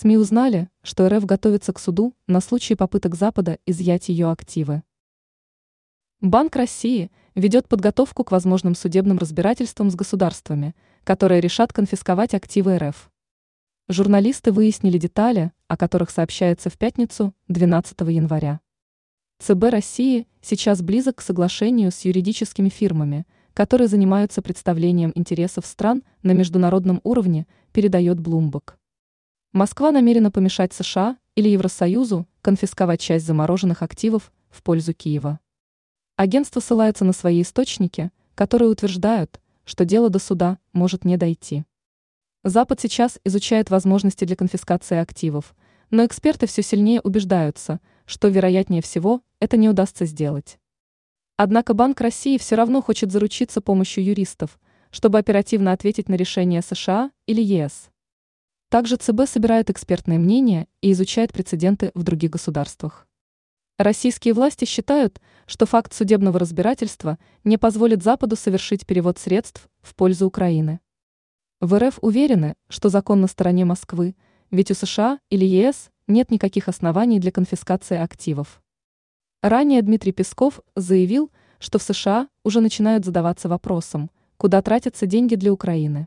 СМИ узнали, что РФ готовится к суду на случай попыток Запада изъять ее активы. Банк России ведет подготовку к возможным судебным разбирательствам с государствами, которые решат конфисковать активы РФ. Журналисты выяснили детали, о которых сообщается в пятницу, 12 января. ЦБ России сейчас близок к соглашению с юридическими фирмами, которые занимаются представлением интересов стран на международном уровне, передает Bloomberg. Москва намерена помешать США или Евросоюзу конфисковать часть замороженных активов в пользу Киева. Агентство ссылается на свои источники, которые утверждают, что дело до суда может не дойти. Запад сейчас изучает возможности для конфискации активов, но эксперты все сильнее убеждаются, что, вероятнее всего, это не удастся сделать. Однако Банк России все равно хочет заручиться помощью юристов, чтобы оперативно ответить на решение США или ЕС. Также ЦБ собирает экспертное мнение и изучает прецеденты в других государствах. Российские власти считают, что факт судебного разбирательства не позволит Западу совершить перевод средств в пользу Украины. В РФ уверены, что закон на стороне Москвы, ведь у США или ЕС нет никаких оснований для конфискации активов. Ранее Дмитрий Песков заявил, что в США уже начинают задаваться вопросом, куда тратятся деньги для Украины.